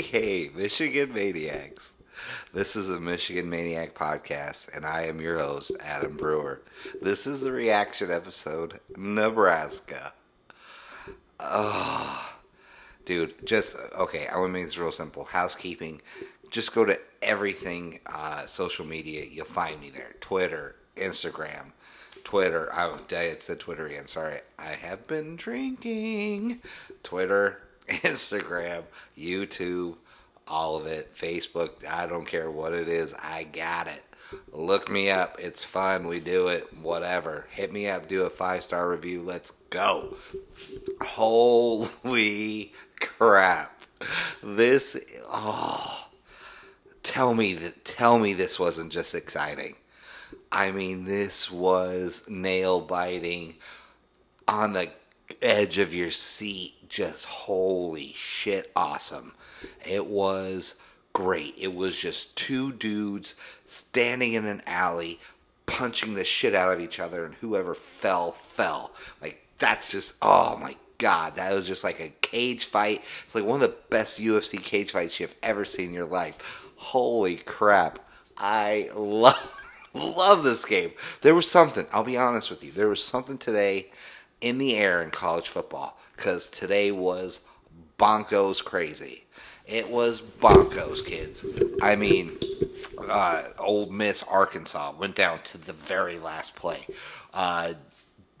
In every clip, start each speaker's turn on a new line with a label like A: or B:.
A: Hey, Michigan Maniacs. This is a Michigan Maniac podcast, and I am your host, Adam Brewer. This is the reaction episode, Nebraska. Oh, dude, just, okay, I want to make this real simple. Housekeeping. Just go to everything uh, social media. You'll find me there Twitter, Instagram, Twitter. I, I said Twitter again. Sorry. I have been drinking. Twitter, Instagram, YouTube, all of it. Facebook. I don't care what it is. I got it. Look me up. It's fun. We do it. Whatever. Hit me up. Do a five star review. Let's go. Holy crap. This. Oh. Tell me that. Tell me this wasn't just exciting. I mean, this was nail biting on the edge of your seat. Just holy shit, awesome. It was great. It was just two dudes standing in an alley, punching the shit out of each other, and whoever fell, fell. Like, that's just, oh my god, that was just like a cage fight. It's like one of the best UFC cage fights you've ever seen in your life. Holy crap. I love love this game. There was something, I'll be honest with you, there was something today in the air in college football because today was bonkos crazy. It was bonkos, kids. I mean, uh, Ole Miss Arkansas went down to the very last play. Uh,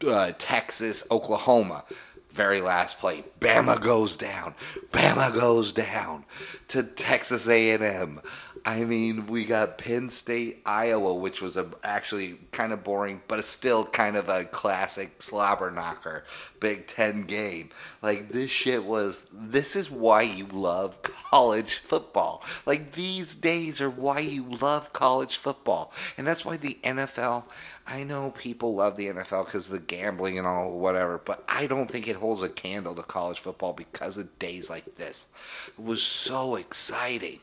A: uh, Texas Oklahoma very last play. Bama goes down. Bama goes down to Texas A&M. I mean, we got Penn State, Iowa, which was a, actually kind of boring, but it's still kind of a classic slobber knocker Big Ten game. Like, this shit was, this is why you love college football. Like, these days are why you love college football. And that's why the NFL, I know people love the NFL because of the gambling and all, whatever, but I don't think it holds a candle to college football because of days like this. It was so exciting.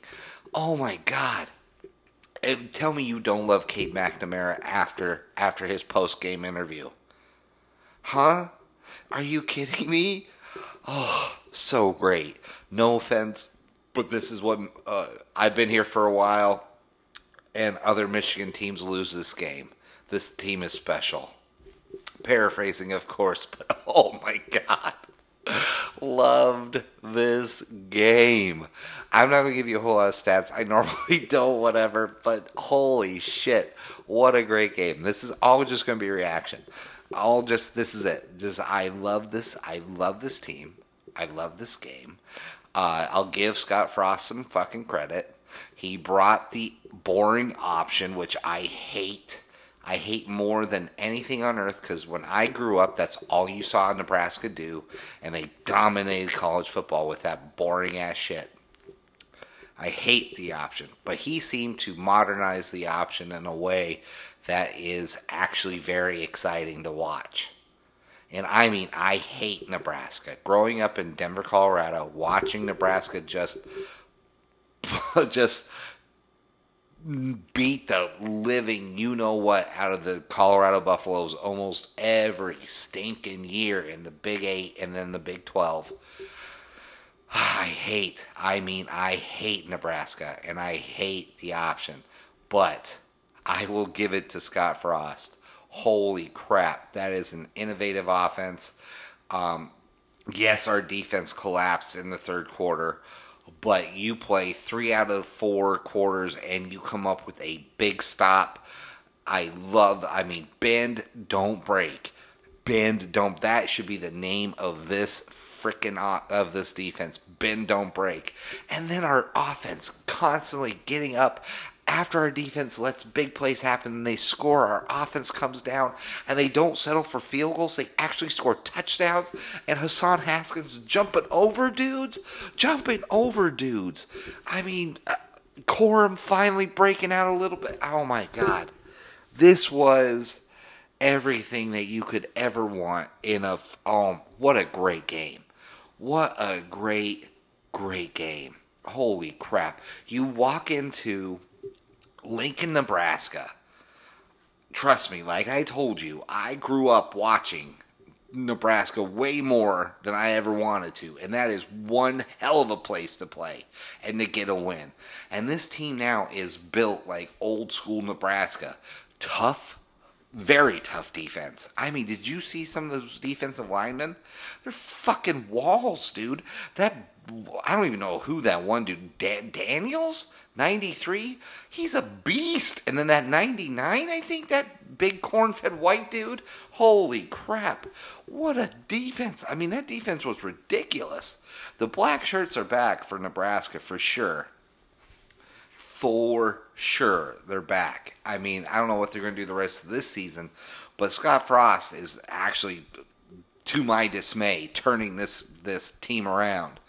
A: Oh my god. And tell me you don't love Cade McNamara after after his post game interview. Huh? Are you kidding me? Oh, so great. No offense, but this is what uh, I've been here for a while, and other Michigan teams lose this game. This team is special. Paraphrasing, of course, but oh my god. Loved this game. I'm not gonna give you a whole lot of stats. I normally don't, whatever. But holy shit, what a great game! This is all just gonna be reaction. All just this is it. Just I love this. I love this team. I love this game. Uh, I'll give Scott Frost some fucking credit. He brought the boring option, which I hate. I hate more than anything on earth because when I grew up, that's all you saw Nebraska do, and they dominated college football with that boring ass shit. I hate the option, but he seemed to modernize the option in a way that is actually very exciting to watch. And I mean, I hate Nebraska. Growing up in Denver, Colorado, watching Nebraska just just beat the living you know what out of the Colorado Buffaloes almost every stinking year in the Big 8 and then the Big 12. I hate, I mean, I hate Nebraska and I hate the option, but I will give it to Scott Frost. Holy crap, that is an innovative offense. Um, yes, our defense collapsed in the third quarter, but you play three out of four quarters and you come up with a big stop. I love, I mean, bend, don't break. Bend, don't. That should be the name of this freaking of this defense. Bend, don't break. And then our offense constantly getting up after our defense lets big plays happen and they score, our offense comes down and they don't settle for field goals. They actually score touchdowns. And Hassan Haskins jumping over dudes, jumping over dudes. I mean, uh, Corum finally breaking out a little bit. Oh my God. This was everything that you could ever want in a. Oh, what a great game. What a great, great game. Holy crap. You walk into Lincoln, Nebraska. Trust me, like I told you, I grew up watching Nebraska way more than I ever wanted to. And that is one hell of a place to play and to get a win. And this team now is built like old school Nebraska. Tough, very tough defense. I mean, did you see some of those defensive linemen? They're fucking walls, dude. That I don't even know who that one dude Daniels 93. He's a beast. And then that 99, I think that big corn-fed white dude. Holy crap. What a defense. I mean, that defense was ridiculous. The black shirts are back for Nebraska for sure for sure they're back. I mean, I don't know what they're going to do the rest of this season, but Scott Frost is actually, to my dismay, turning this this team around.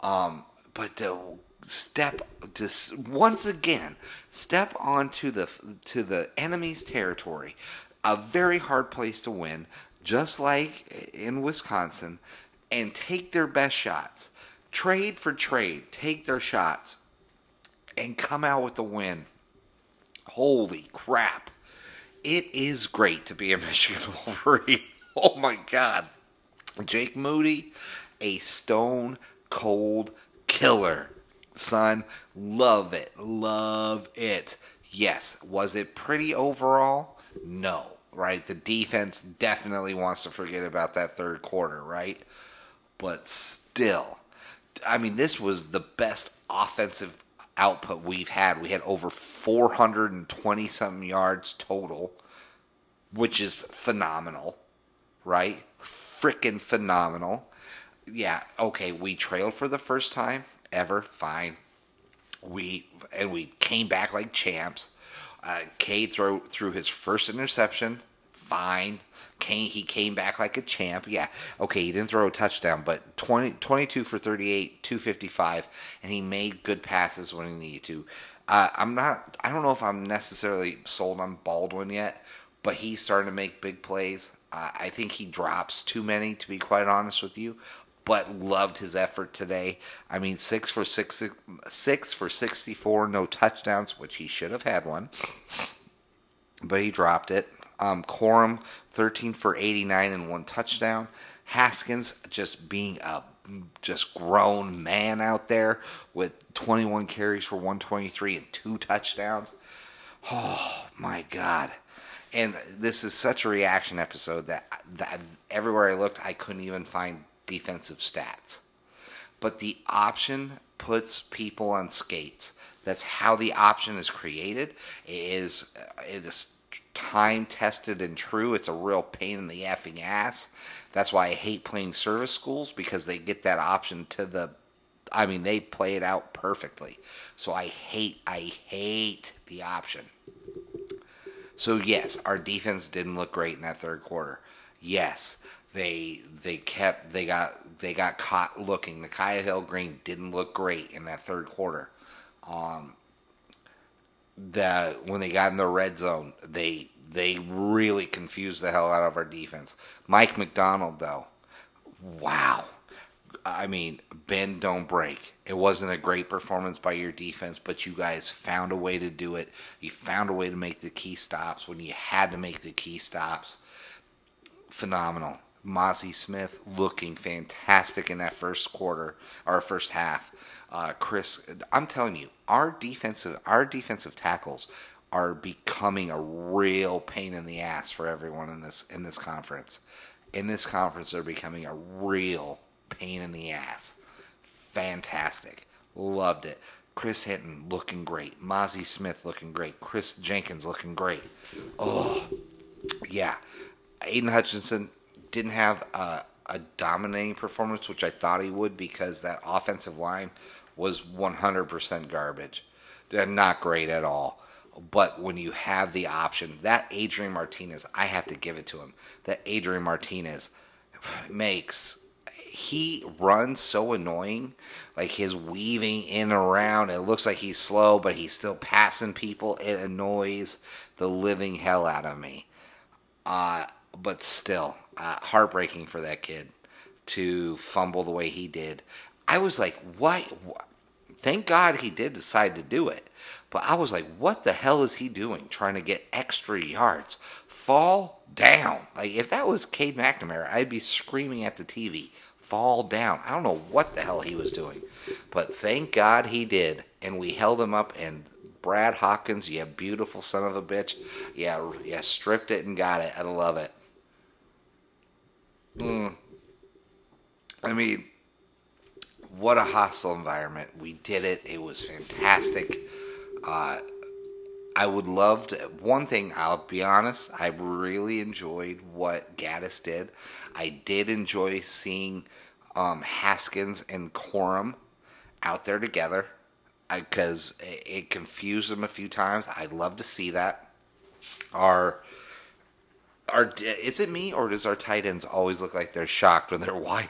A: Um, but to step to once again step onto the to the enemy's territory, a very hard place to win, just like in Wisconsin, and take their best shots. Trade for trade, take their shots and come out with the win. Holy crap. It is great to be a Michigan Wolverine. Oh my God. Jake Moody, a stone cold killer. Son, love it. Love it. Yes. Was it pretty overall? No. Right? The defense definitely wants to forget about that third quarter, right? But still, I mean, this was the best offensive output we've had. We had over 420 something yards total, which is phenomenal, right? Freaking phenomenal. Yeah, okay, we trailed for the first time ever, fine. We and we came back like champs. Uh, Cade threw threw his first interception, fine. Came, he came back like a champ. Yeah, okay, he didn't throw a touchdown, but 20, 22 for 38, 255, and he made good passes when he needed to. Uh, I'm not, I don't know if I'm necessarily sold on Baldwin yet, but he's starting to make big plays. Uh, I think he drops too many, to be quite honest with you, but loved his effort today. I mean, six for six, six for 64, no touchdowns, which he should have had one, but he dropped it. Um, Corum, 13 for 89 and one touchdown. Haskins just being a just grown man out there with 21 carries for 123 and two touchdowns. Oh my God. And this is such a reaction episode that, that everywhere I looked, I couldn't even find defensive stats. But the option puts people on skates. That's how the option is created. It is it is time tested and true. It's a real pain in the effing ass. That's why I hate playing service schools because they get that option to the. I mean, they play it out perfectly. So I hate, I hate the option. So yes, our defense didn't look great in that third quarter. Yes, they they kept they got they got caught looking. Nikhai Hill-Green didn't look great in that third quarter. Um, that when they got in the red zone, they they really confused the hell out of our defense. Mike Macdonald, though, wow. I mean, bend don't break. It wasn't a great performance by your defense, but you guys found a way to do it. You found a way to make the key stops when you had to make the key stops. Phenomenal. Mazi Smith looking fantastic in that first quarter or first half. Uh, Chris, I'm telling you, our defensive our defensive tackles are becoming a real pain in the ass for everyone in this in this conference. In this conference, they're becoming a real pain in the ass. Fantastic, loved it. Chris Hinton looking great. Mazi Smith looking great. Chris Jenkins looking great. Oh, yeah. Aiden Hutchinson didn't have a, a dominating performance, which I thought he would because that offensive line was 100% garbage. Not great at all. But when you have the option, that Adrian Martinez, I have to give it to him. That Adrian Martinez makes he runs so annoying. Like his weaving in and around, it looks like he's slow, but he's still passing people. It annoys the living hell out of me. Uh, but still, uh, heartbreaking for that kid to fumble the way he did. I was like, why? Thank God he did decide to do it. But I was like, what the hell is he doing trying to get extra yards? Fall down. Like if that was Cade McNamara, I'd be screaming at the TV, fall down. I don't know what the hell he was doing, but thank God he did, and we held him up. And Brad Hawkins, you beautiful son of a bitch, yeah, yeah, stripped it and got it. I love it. Mm. I mean, what a hostile environment. We did it. It was fantastic. Uh, I would love to. One thing, I'll be honest, I really enjoyed what Gattis did. I did enjoy seeing um, Haskins and Corum out there together because it, it confused them a few times. I'd love to see that. Our our is it me or does our tight ends always look like they're shocked when they're wide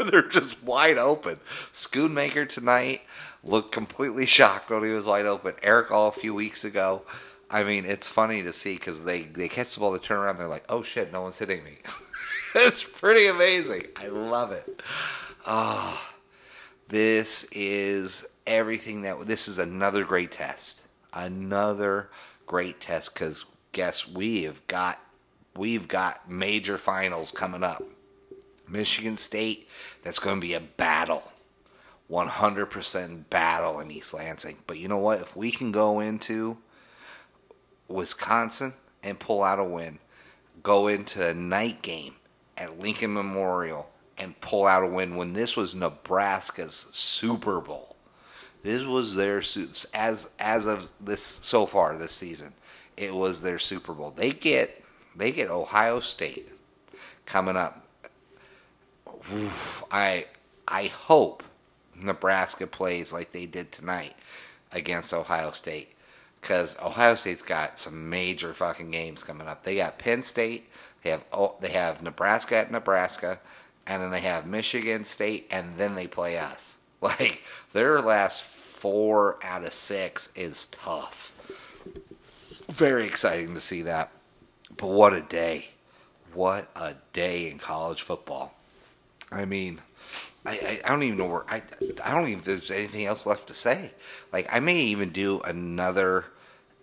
A: they're just wide open. Schoonmaker tonight looked completely shocked when he was wide open. Erick All a few weeks ago. I mean, it's funny to see because they, they catch the ball, they turn around, they're like, oh shit, no one's hitting me. it's pretty amazing. I love it. Oh, this is everything that, this is another great test. Another great test because guess we have got, we've got major finals coming up. Michigan State, that's going to be a battle. 100% battle in East Lansing. But you know what? If we can go into Wisconsin and pull out a win, go into a night game at Lincoln Memorial and pull out a win when this was Nebraska's Super Bowl. This was their as as of this so far this season. It was their Super Bowl. They get they get Ohio State coming up oof, I I hope Nebraska plays like they did tonight against Ohio State because Ohio State's got some major fucking games coming up. They got Penn State, they have oh, they have Nebraska at Nebraska, and then they have Michigan State, and then they play us. Like their last four out of six is tough. Very exciting to see that. But what a day! What a day in college football. I mean, I, I, don't even know where I I don't even if there's anything else left to say. Like I may even do another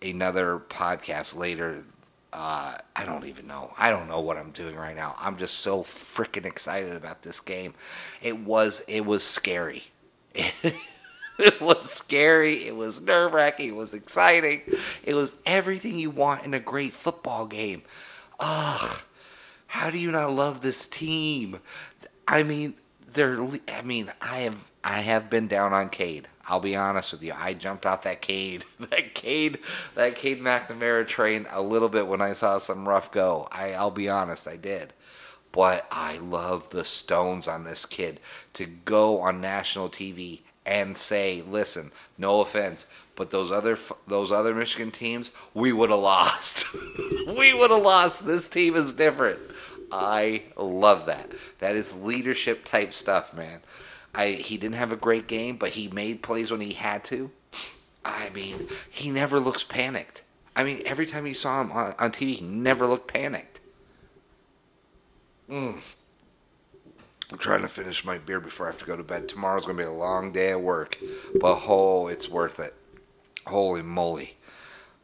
A: another podcast later. Uh, I don't even know. I don't know what I'm doing right now. I'm just so freaking excited about this game. It was it was scary. it was scary. It was nerve wracking. It was exciting. It was everything you want in a great football game. Ugh. How do you not love this team? I mean, they're. I mean, I have I have been down on Cade. I'll be honest with you. I jumped off that Cade, that Cade, that Cade McNamara train a little bit when I saw some rough go. I, I'll be honest, I did. But I love the stones on this kid to go on national TV and say, "Listen, no offense, but those other those other Michigan teams, we would have lost. we would have lost. This team is different." I love that. That is leadership type stuff, man. I he didn't have a great game, but he made plays when he had to. I mean, he never looks panicked. I mean, every time you saw him on, on TV, he never looked panicked. Mm. I'm trying to finish my beer before I have to go to bed. Tomorrow's going to be a long day at work, but oh, it's worth it. Holy moly.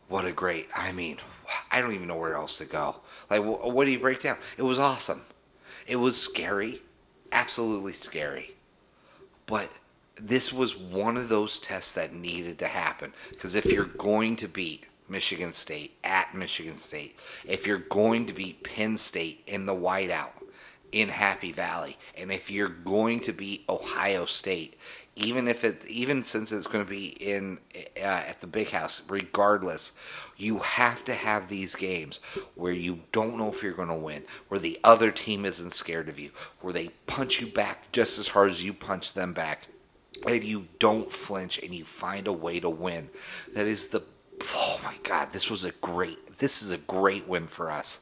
A: What a great, I mean, I don't even know where else to go. Like, what do you break down? It was awesome. It was scary, absolutely scary. But this was one of those tests that needed to happen. Because if you're going to beat Michigan State at Michigan State, if you're going to beat Penn State in the whiteout in Happy Valley, and if you're going to be Ohio State, even if it, even since it's going to be in uh, at the Big House, regardless, you have to have these games where you don't know if you're going to win, where the other team isn't scared of you, where they punch you back just as hard as you punch them back, and you don't flinch and you find a way to win. That is the oh my god, this was a great this is a great win for us.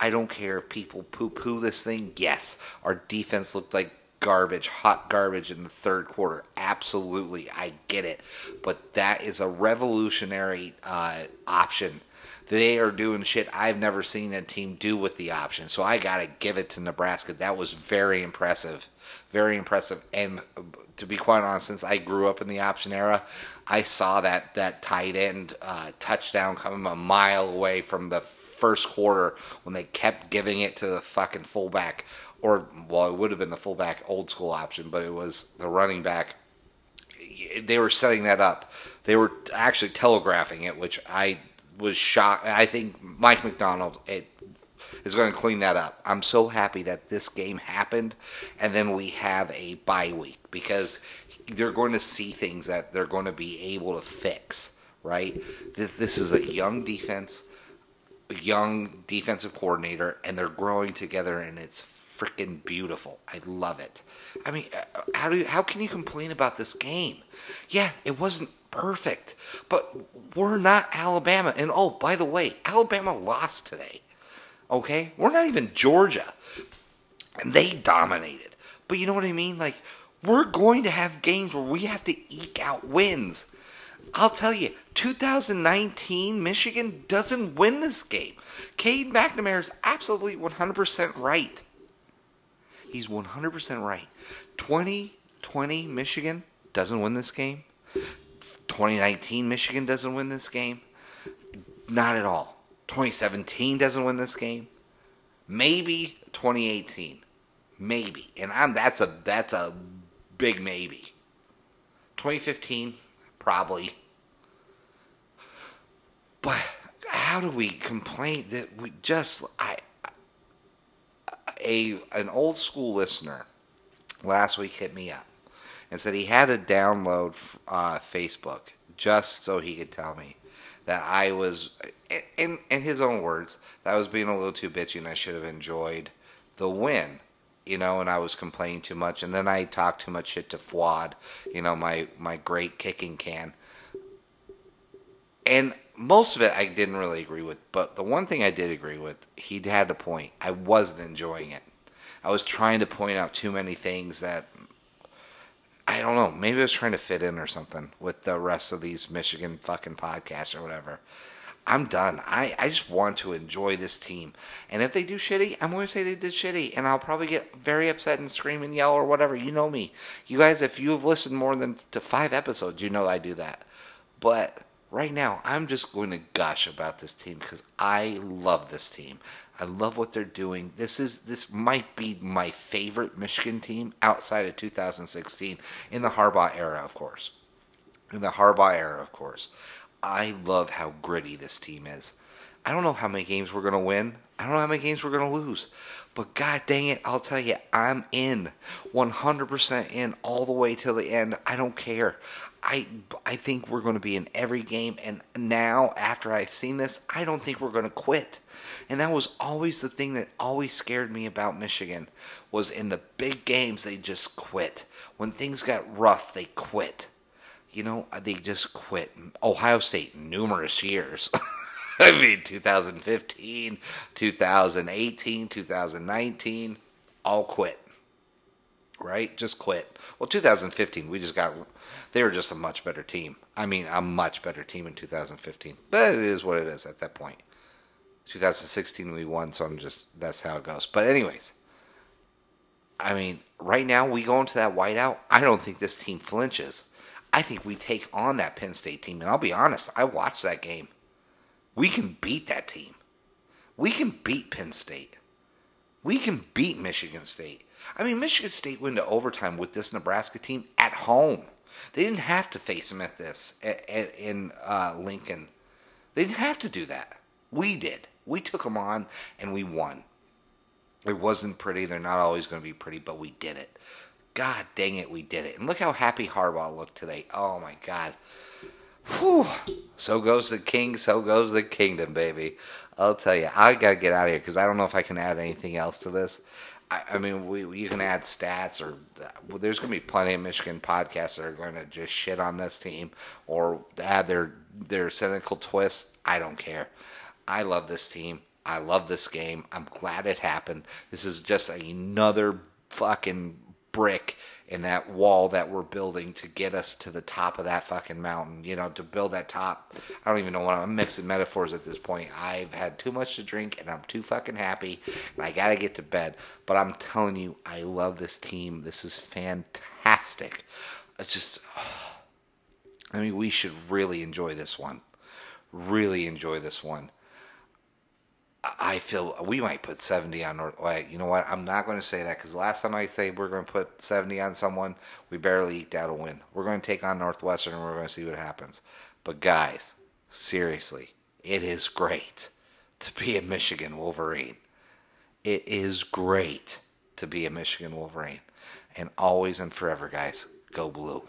A: I don't care if people poo poo this thing. Yes, our defense looked like garbage, hot garbage in the third quarter. Absolutely, I get it. But that is a revolutionary uh, option They are doing shit I've never seen a team do with the option. So I got to give it to Nebraska. That was very impressive. Very impressive. And to be quite honest, since I grew up in the option era, I saw that, that tight end uh, touchdown coming a mile away from the first quarter when they kept giving it to the fucking fullback. Or, well, it would have been the fullback old school option, but it was the running back. They were setting that up. They were actually telegraphing it, which I was shocked. I think Mike Macdonald it, is going to clean that up. I'm so happy that this game happened, and then we have a bye week because they're going to see things that they're going to be able to fix. Right? This this is a young defense, young defensive coordinator, and they're growing together, and it's freaking beautiful. I love it. I mean, uh, how do you, how can you complain about this game? Yeah, it wasn't perfect, but we're not Alabama. And oh, by the way, Alabama lost today. Okay, we're not even Georgia, and they dominated. But you know what I mean? Like we're going to have games where we have to eke out wins. I'll tell you, 2019 Michigan doesn't win this game. Cade McNamara is absolutely 100% right. He's 100% right. 2020 Michigan doesn't win this game. 2019 Michigan doesn't win this game. Not at all. 2017 doesn't win this game. Maybe 2018. Maybe. And I'm that's a that's a big maybe. 2015 probably. But how do we complain that we just I a an old school listener last week hit me up and said he had to download uh, Facebook just so he could tell me that I was, in in his own words, that I was being a little too bitchy and I should have enjoyed the win, you know, and I was complaining too much, and then I talked too much shit to Fuad, you know, my my great kicking can, and most of it I didn't really agree with, but the one thing I did agree with, he had a point. I wasn't enjoying it. I was trying to point out too many things that I don't know. Maybe I was trying to fit in or something with the rest of these Michigan fucking podcasts or whatever. I'm done. I, I just want to enjoy this team. And if they do shitty, I'm going to say they did shitty. And I'll probably get very upset and scream and yell or whatever. You know me. You guys, if you have listened more than to five episodes, you know I do that. But right now, I'm just going to gush about this team because I love this team. I love what they're doing. This is this might be my favorite Michigan team outside of 2016 in the Harbaugh era, of course. In the Harbaugh era, of course. I love how gritty this team is. I don't know how many games we're going to win. I don't know how many games we're going to lose. But god dang it, I'll tell you, I'm in. 100% in all the way till the end. I don't care. I I think we're going to be in every game and now after I've seen this, I don't think we're going to quit. And that was always the thing that always scared me about Michigan was in the big games they just quit. When things got rough, they quit. You know, uh, they just quit. Ohio State numerous years. I mean 2015, 2018, 2019 all quit. Right? Just quit. Well, 2015 we just got they were just a much better team. I mean, a much better team in 2015. But it is what it is at that point. 2016 we won, so I'm just that's how it goes. But anyways, I mean, right now we go into that whiteout. I don't think this team flinches. I think we take on that Penn State team, and I'll be honest, I watched that game. We can beat that team. We can beat Penn State. We can beat Michigan State. I mean, Michigan State went to overtime with this Nebraska team at home. They didn't have to face him at this at, at, in uh, Lincoln. They didn't have to do that. We did. We took them on and we won. It wasn't pretty. They're not always going to be pretty, but we did it. God dang it, we did it. And look how happy Harbaugh looked today. Oh my God. Whew. So goes the king, so goes the kingdom, baby. I'll tell you, I got to get out of here because I don't know if I can add anything else to this. I, I mean, we, you can add stats, or well, there's going to be plenty of Michigan podcasts that are going to just shit on this team or add their their cynical twist. I don't care. I love this team. I love this game. I'm glad it happened. This is just another fucking brick and that wall that we're building to get us to the top of that fucking mountain. You know, to build that top. I don't even know what I'm mixing metaphors at this point. I've had too much to drink and I'm too fucking happy and I gotta get to bed. But I'm telling you, I love this team. This is fantastic. It's just, I mean, we should really enjoy this one. Really enjoy this one. I feel we might put 70 on North. Wait, you know what? I'm not going to say that because last time I say we're going to put 70 on someone, we barely eked out a win. We're going to take on Northwestern and we're going to see what happens. But guys, seriously, it is great to be a Michigan Wolverine. It is great to be a Michigan Wolverine. And always and forever, guys, go blue.